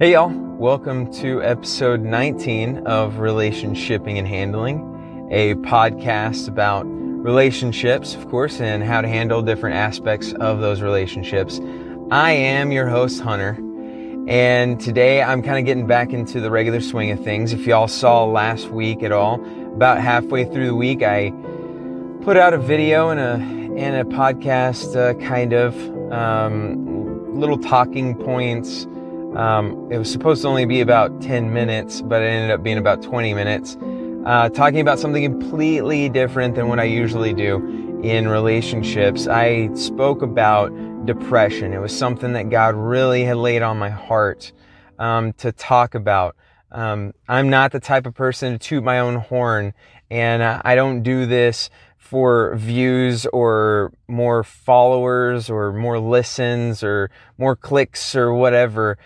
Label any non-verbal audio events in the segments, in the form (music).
Hey, y'all. Welcome to episode 19 of Relationshiping and Handling, a podcast about relationships, of course, and how to handle different aspects of those relationships. I am your host, Hunter, and today I'm kind of getting back into the regular swing of things. If y'all saw last week at all, about halfway through the week, I put out a video and a and a podcast, uh, kind of um, little talking points um, it was supposed to only be about 10 minutes, but it ended up being about 20 minutes, uh, talking about something completely different than what I usually do in relationships. I spoke about depression. It was something that God really had laid on my heart um, to talk about. Um, I'm not the type of person to toot my own horn, and I don't do this for views or more followers or more listens or more clicks or whatever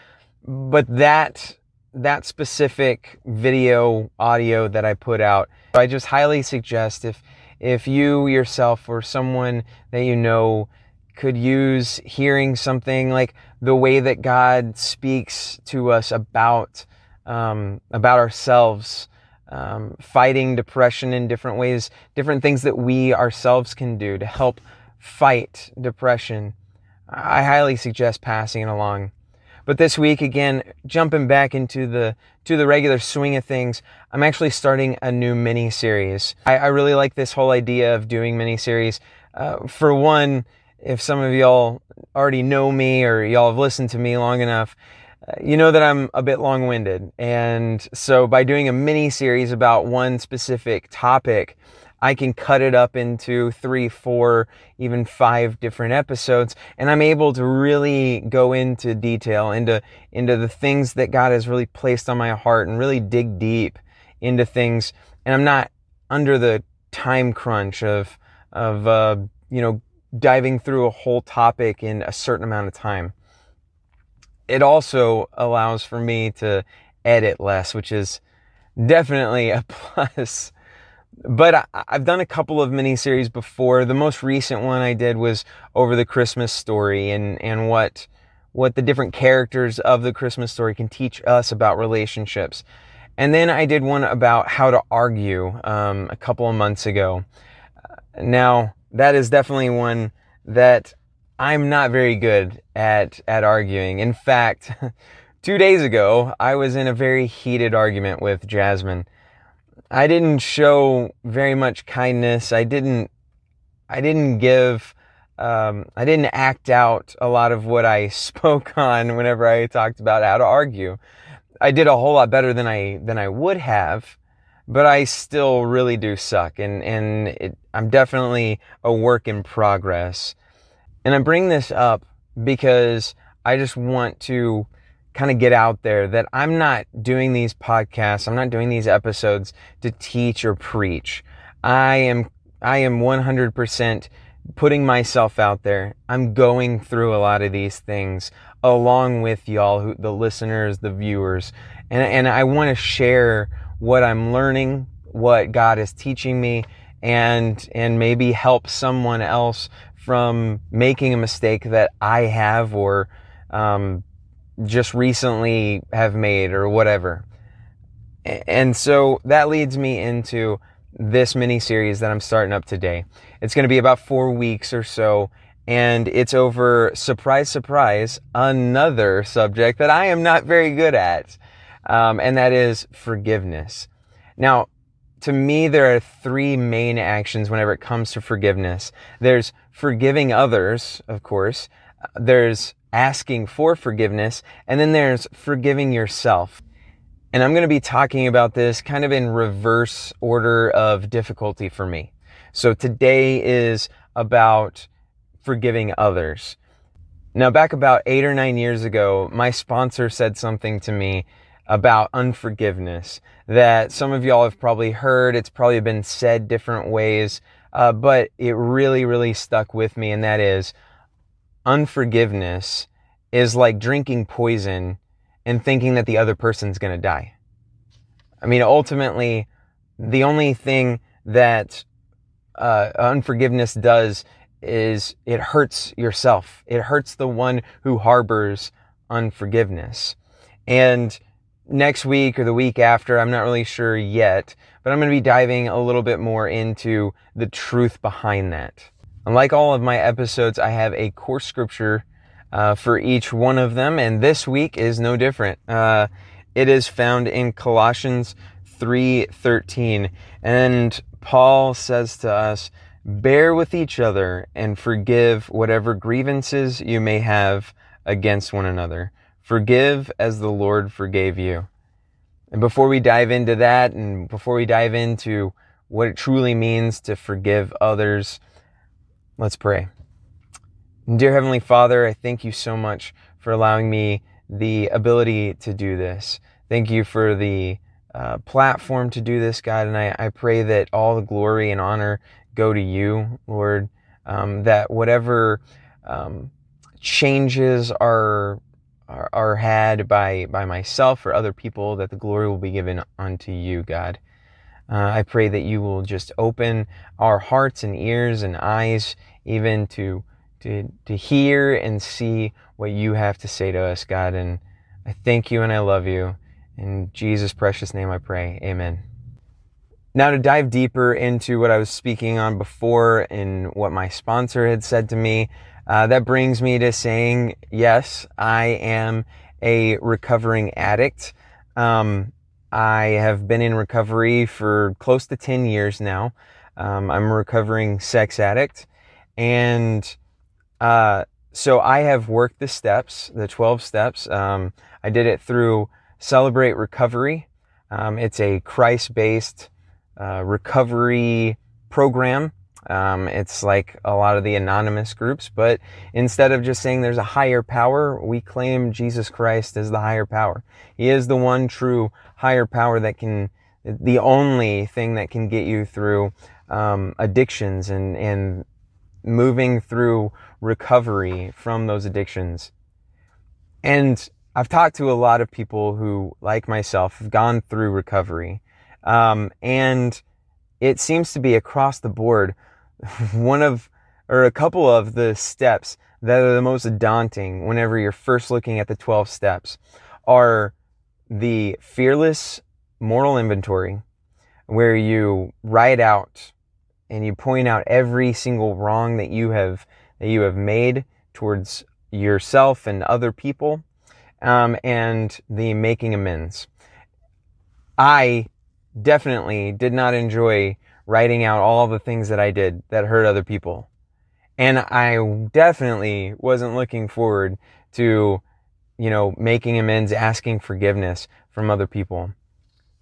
but that that specific video audio that I put out, I just highly suggest if if you yourself or someone that you know could use hearing something like the way that God speaks to us about um, about ourselves, um, fighting depression in different ways, different things that we ourselves can do to help fight depression. I highly suggest passing it along. But this week, again, jumping back into the to the regular swing of things, I'm actually starting a new mini series. I, I really like this whole idea of doing mini series. Uh, for one, if some of y'all already know me or y'all have listened to me long enough, uh, you know that I'm a bit long winded. And so by doing a mini series about one specific topic, I can cut it up into three, four, even five different episodes. And I'm able to really go into detail into, into the things that God has really placed on my heart and really dig deep into things. And I'm not under the time crunch of, of, uh, you know, diving through a whole topic in a certain amount of time. It also allows for me to edit less, which is definitely a (laughs) plus but I, have done a couple of miniseries before. The most recent one I did was over the Christmas story and, and what, what the different characters of the Christmas story can teach us about relationships. And then I did one about how to argue um, a couple of months ago. Now, that is definitely one that I'm not very good at, at arguing. In fact, (laughs) two days ago, I was in a very heated argument with Jasmine. I didn't show very much kindness. I didn't, I didn't give, um, I didn't act out a lot of what I (laughs) spoke on whenever I talked about how to argue. I did a whole lot better than I, than I would have, but I still really do suck. And, and it, I'm definitely a work in progress. And I bring this up because I just want to kind of get out there that I'm not doing these podcasts, I'm not doing these episodes to teach or preach. I am I am 100% putting myself out there. I'm going through a lot of these things along with y'all who, the listeners, the viewers. And and I want to share what I'm learning, what God is teaching me and and maybe help someone else from making a mistake that I have or um, just recently have made or whatever. And so that leads me into this mini series that I'm starting up today. It's going to be about four weeks or so, and it's over, surprise, surprise, another subject that I am not very good at, um, and that is forgiveness. Now, to me, there are three main actions whenever it comes to forgiveness. There's forgiving others, of course. There's asking for forgiveness, and then there's forgiving yourself. And I'm going to be talking about this kind of in reverse order of difficulty for me. So today is about forgiving others. Now, back about eight or nine years ago, my sponsor said something to me about unforgiveness that some of y'all have probably heard. It's probably been said different ways, uh, but it really, really stuck with me. And that is unforgiveness is like drinking poison and thinking that the other person's going to die. I mean, ultimately, the only thing that uh, unforgiveness does is it hurts yourself. It hurts the one who harbors unforgiveness. And next week or the week after, I'm not really sure yet, but I'm going to be diving a little bit more into the truth behind that. Unlike all of my episodes, I have a core scripture uh, for each one of them, and this week is no different. Uh, it is found in Colossians 3:13, and Paul says to us, "Bear with each other and forgive whatever grievances you may have against one another. Forgive as the Lord forgave you." And before we dive into that, and before we dive into what it truly means to forgive others, let's pray. Dear Heavenly Father, I thank you so much for allowing me the ability to do this. Thank you for the uh, platform to do this, God. And I, I pray that all the glory and honor go to you, Lord. Um, that whatever um, changes are, are, are had by by myself or other people, that the glory will be given unto you, God. Uh, I pray that you will just open our hearts and ears and eyes, even to to to hear and see what you have to say to us, God. And I thank you and I love you. In Jesus' precious name I pray. Amen. Now, to dive deeper into what I was speaking on before and what my sponsor had said to me, uh, that brings me to saying, yes, I am a recovering addict. Um, I have been in recovery for close to 10 years now. Um, I'm a recovering sex addict. And uh, so I have worked the steps, the 12 steps. Um, I did it through Celebrate Recovery. Um, it's a Christ based uh, recovery program. Um, it's like a lot of the anonymous groups, but instead of just saying there's a higher power, we claim Jesus Christ as the higher power. He is the one true higher power that can, the only thing that can get you through um, addictions and, and moving through recovery from those addictions. And I've talked to a lot of people who, like myself, have gone through recovery. Um, and it seems to be across the board (laughs) one of, or a couple of the steps that are the most daunting whenever you're first looking at the 12 steps are the fearless moral inventory, where you write out and you point out every single wrong that you have that you have made towards yourself and other people um, and the making amends. I definitely did not enjoy writing out all the things that I did that hurt other people. And I definitely wasn't looking forward to, you know, making amends, asking forgiveness from other people.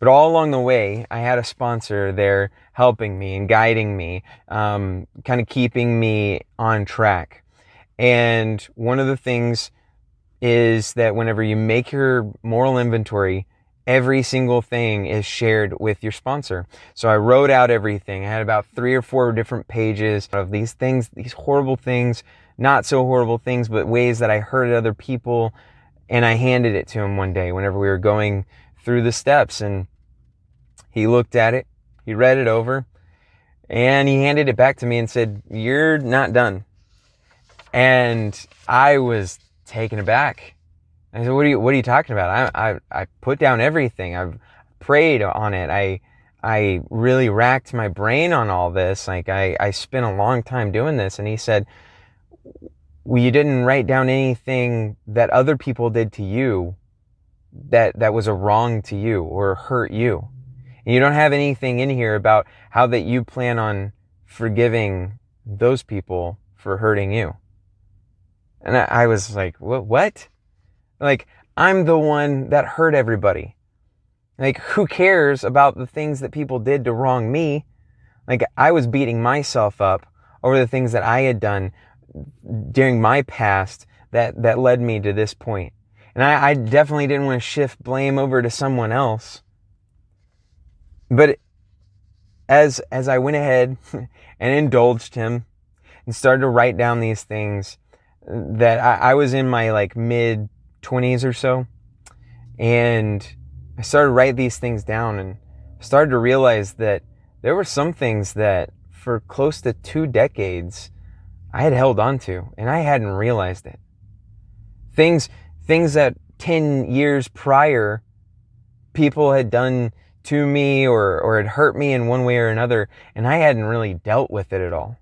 But all along the way, I had a sponsor there helping me and guiding me, um, kind of keeping me on track. And one of the things is that whenever you make your moral inventory, every single thing is shared with your sponsor. So I wrote out everything. I had about three or four different pages of these things, these horrible things, not so horrible things, but ways that I hurt other people. And I handed it to him one day whenever we were going through the steps and he looked at it, he read it over, and he handed it back to me and said, you're not done. And I was taken aback. I said, "What are you? What are you talking about? I, I, I put down everything. I've prayed on it. I, I really racked my brain on all this. Like I, I spent a long time doing this." And he said, "Well, you didn't write down anything that other people did to you, that that was a wrong to you or hurt you, and you don't have anything in here about how that you plan on forgiving those people for hurting you." And I, I was like, what, what? Like, I'm the one that hurt everybody. Like, who cares about the things that people did to wrong me? Like, I was beating myself up over the things that I had done during my past that, that led me to this point. And I, I definitely didn't want to shift blame over to someone else. But as, as I went ahead (laughs) and indulged him and started to write down these things, that I, I was in my like mid 20s or so. And I started to write these things down and started to realize that there were some things that for close to two decades I had held on to and I hadn't realized it. Things, things that 10 years prior people had done to me or, or had hurt me in one way or another, and I hadn't really dealt with it at all.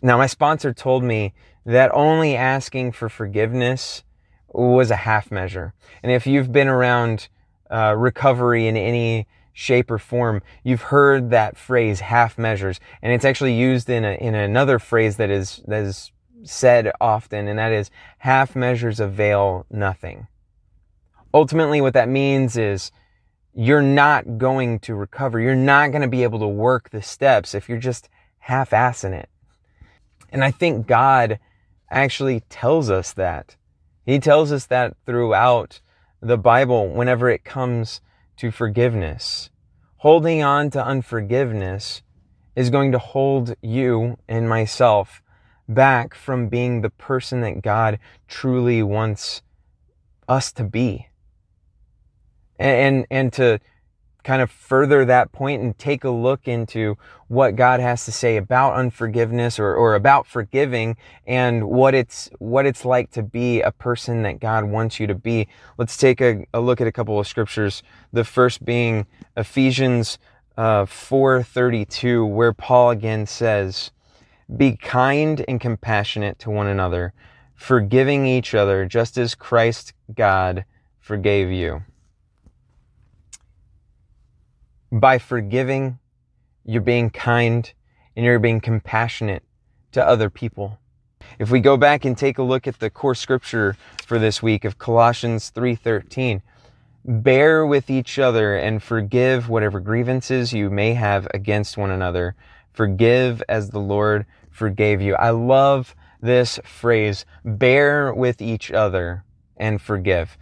Now, my sponsor told me that only asking for forgiveness was a half measure. And if you've been around uh, recovery in any shape or form, you've heard that phrase half measures. And it's actually used in, a, in another phrase that is, that is said often, and that is half measures avail nothing. Ultimately, what that means is you're not going to recover. You're not going to be able to work the steps if you're just half assing it. And I think God actually tells us that. He tells us that throughout the Bible whenever it comes to forgiveness. Holding on to unforgiveness is going to hold you and myself back from being the person that God truly wants us to be. And, and, and to kind of further that point and take a look into what God has to say about unforgiveness or, or about forgiving and what it's, what it's like to be a person that God wants you to be. Let's take a, a look at a couple of scriptures. The first being Ephesians uh, 4.32 where Paul again says, be kind and compassionate to one another, forgiving each other just as Christ God forgave you. By forgiving, you're being kind and you're being compassionate to other people. If we go back and take a look at the core scripture for this week of Colossians 3:13, bear with each other and forgive whatever grievances you may have against one another. Forgive as the Lord forgave you. I love this phrase, bear with each other and forgive.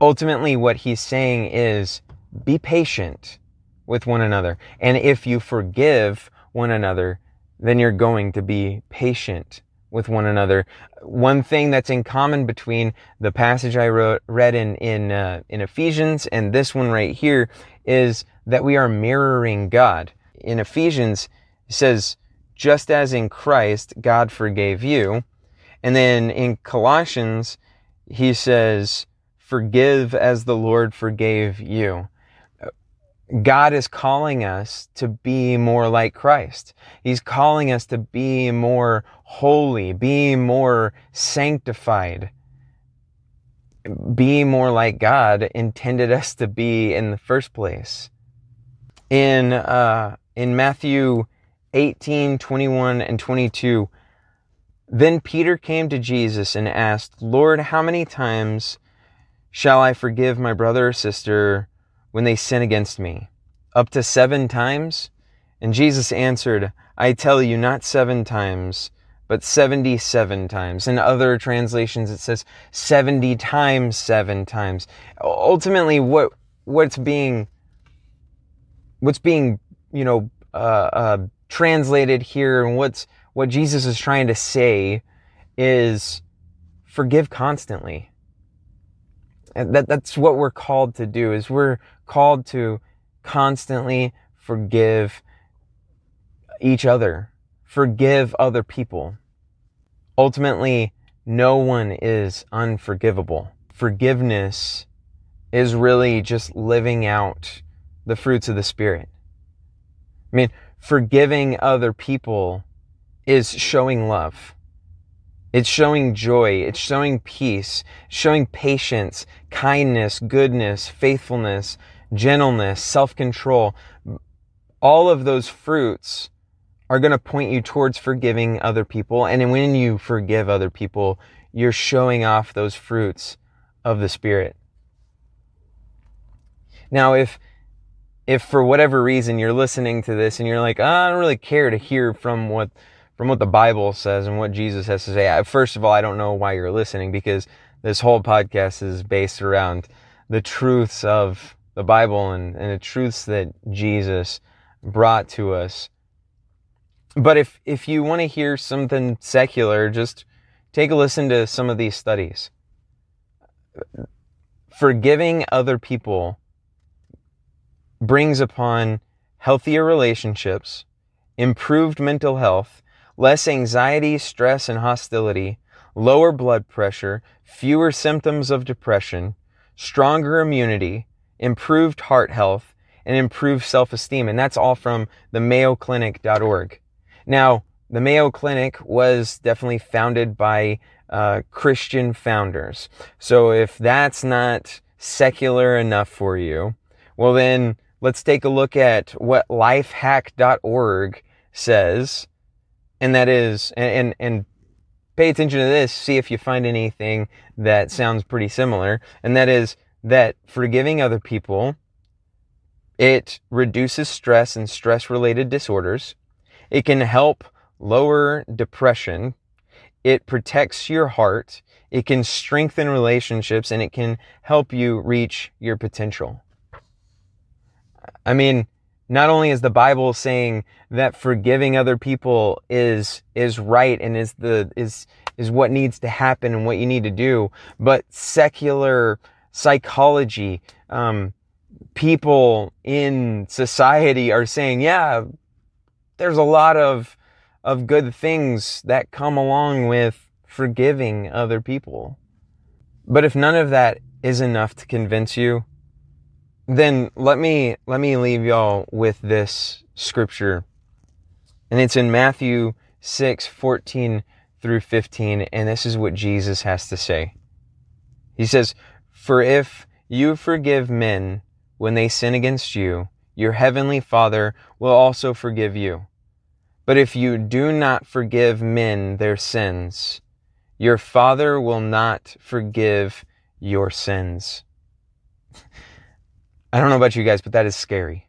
Ultimately, what he's saying is be patient with one another. And if you forgive one another, then you're going to be patient with one another. One thing that's in common between the passage I wrote, read in in uh, in Ephesians and this one right here is that we are mirroring God. In Ephesians, it says, "Just as in Christ God forgave you," and then in Colossians, he says, "Forgive as the Lord forgave you." God is calling us to be more like Christ. He's calling us to be more holy, be more sanctified, be more like God intended us to be in the first place. In, uh, in Matthew 18, 21 and 22, then Peter came to Jesus and asked, Lord, how many times shall I forgive my brother or sister when they sin against me? Up to seven times? And Jesus answered, I tell you, not seven times, but 77 times. In other translations, it says 70 times seven times. Ultimately, what, what's being, what's being, you know, uh, uh, translated here and what's, what Jesus is trying to say is forgive constantly. And that, that's what we're called to do is we're called to constantly forgive each other, forgive other people. Ultimately, no one is unforgivable. Forgiveness is really just living out the fruits of the Spirit. I mean, forgiving other people is showing love. It's showing joy. It's showing peace, showing patience, kindness, goodness, faithfulness, gentleness, self-control. All of those fruits are going to point you towards forgiving other people. And when you forgive other people, you're showing off those fruits of the Spirit. Now, if, if for whatever reason you're listening to this and you're like, oh, I don't really care to hear from what from what the Bible says and what Jesus has to say. First of all, I don't know why you're listening because this whole podcast is based around the truths of the Bible and, and the truths that Jesus brought to us. But if, if you want to hear something secular, just take a listen to some of these studies. Forgiving other people brings upon healthier relationships, improved mental health, less anxiety, stress, and hostility, lower blood pressure, fewer symptoms of depression, stronger immunity, improved heart health, and improved self-esteem. And that's all from the Mayo mayoclinic.org. Now, the Mayo Clinic was definitely founded by uh, Christian founders. So if that's not secular enough for you, well then let's take a look at what lifehack.org says. And that is, and, and, pay attention to this, see if you find anything that sounds pretty similar. And that is that forgiving other people, it reduces stress and stress related disorders. It can help lower depression. It protects your heart. It can strengthen relationships and it can help you reach your potential. I mean, not only is the Bible saying that forgiving other people is, is right and is the, is, is what needs to happen and what you need to do, but secular psychology, um, people in society are saying, yeah, there's a lot of of good things that come along with forgiving other people. But if none of that is enough to convince you, then let me let me leave y'all with this scripture. And it's in Matthew 6, 14 through 15, and this is what Jesus has to say. He says, For if you forgive men when they sin against you, your heavenly Father will also forgive you. But if you do not forgive men their sins, your Father will not forgive your sins. (laughs) I don't know about you guys, but that is scary.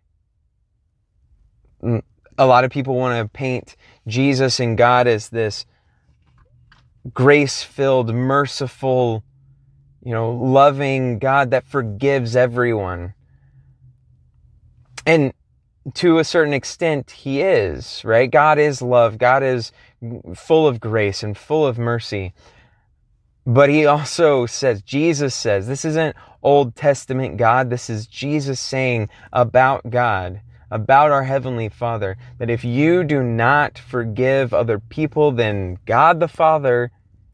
Mm, a lot of people want to paint Jesus and God as this grace filled, merciful, you know, loving God that forgives everyone. And to a certain extent, he is, right? God is love. God is full of grace and full of mercy. But he also says, Jesus says, this isn't Old Testament God. This is Jesus saying about God, about our Heavenly Father, that if you do not forgive other people, then God the Father,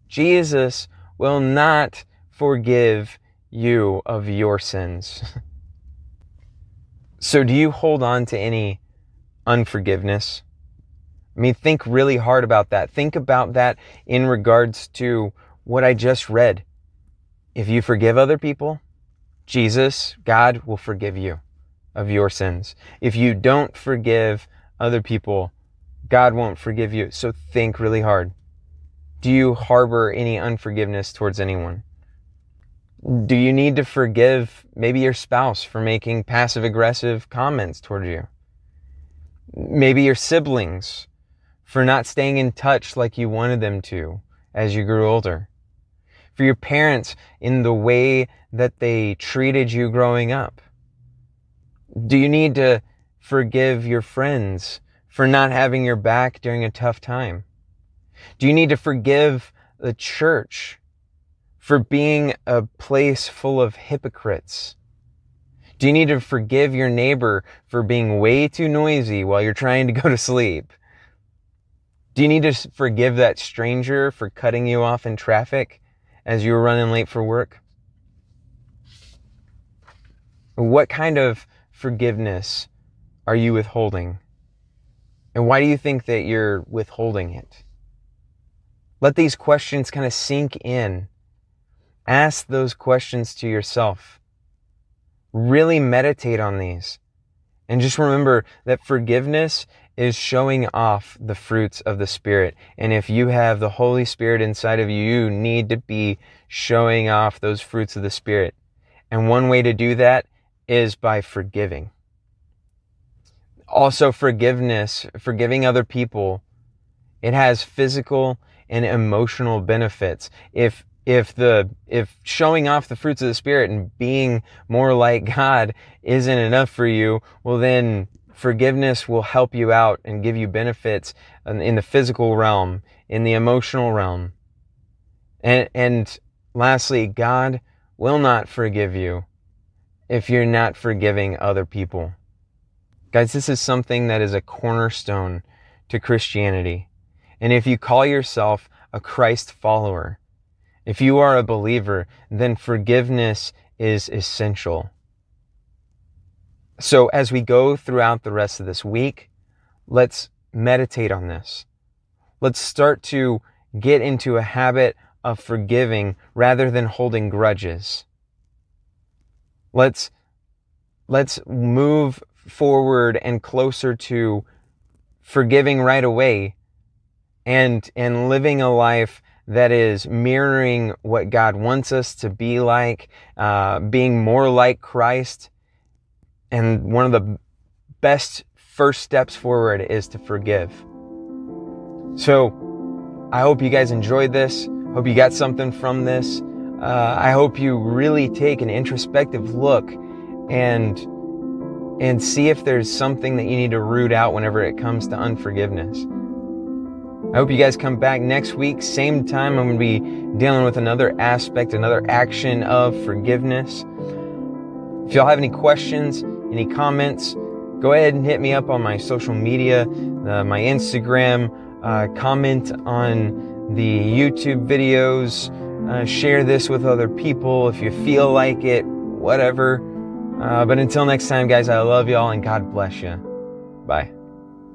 Jesus, will not forgive you of your sins. (laughs) So, do you hold on to any unforgiveness? I mean, think really hard about that. Think about that in regards to what I just read. If you forgive other people, Jesus, God will forgive you of your sins. If you don't forgive other people, God won't forgive you. So think really hard. Do you harbor any unforgiveness towards anyone? Do you need to forgive maybe your spouse for making passive aggressive comments towards you? Maybe your siblings for not staying in touch like you wanted them to as you grew older. For your parents in the way that they treated you growing up. Do you need to forgive your friends for not having your back during a tough time? Do you need to forgive the church for being a place full of hypocrites? Do you need to forgive your neighbor for being way too noisy while you're trying to go to sleep? Do you need to forgive that stranger for cutting you off in traffic as you were running late for work? What kind of forgiveness are you withholding? And why do you think that you're withholding it? Let these questions kind of sink in Ask those questions to yourself. Really meditate on these. And just remember that forgiveness is showing off the fruits of the Spirit. And if you have the Holy Spirit inside of you, you need to be showing off those fruits of the Spirit. And one way to do that is by forgiving. Also, forgiveness, forgiving other people, it has physical and emotional benefits. If if the if showing off the fruits of the spirit and being more like God isn't enough for you, well then forgiveness will help you out and give you benefits in the physical realm, in the emotional realm. And and lastly, God will not forgive you if you're not forgiving other people. Guys, this is something that is a cornerstone to Christianity. And if you call yourself a Christ follower, If you are a believer, then forgiveness is essential. So as we go throughout the rest of this week, let's meditate on this. Let's start to get into a habit of forgiving rather than holding grudges. Let's, let's move forward and closer to forgiving right away and, and living a life that is mirroring what God wants us to be like, uh, being more like Christ. And one of the best first steps forward is to forgive. So I hope you guys enjoyed this. Hope you got something from this. Uh, I hope you really take an introspective look and and see if there's something that you need to root out whenever it comes to unforgiveness. I hope you guys come back next week, same time. I'm going to be dealing with another aspect, another action of forgiveness. If y'all have any questions, any comments, go ahead and hit me up on my social media, uh, my Instagram, uh, comment on the YouTube videos, uh, share this with other people if you feel like it, whatever. Uh, but until next time, guys, I love y'all and God bless you. Bye.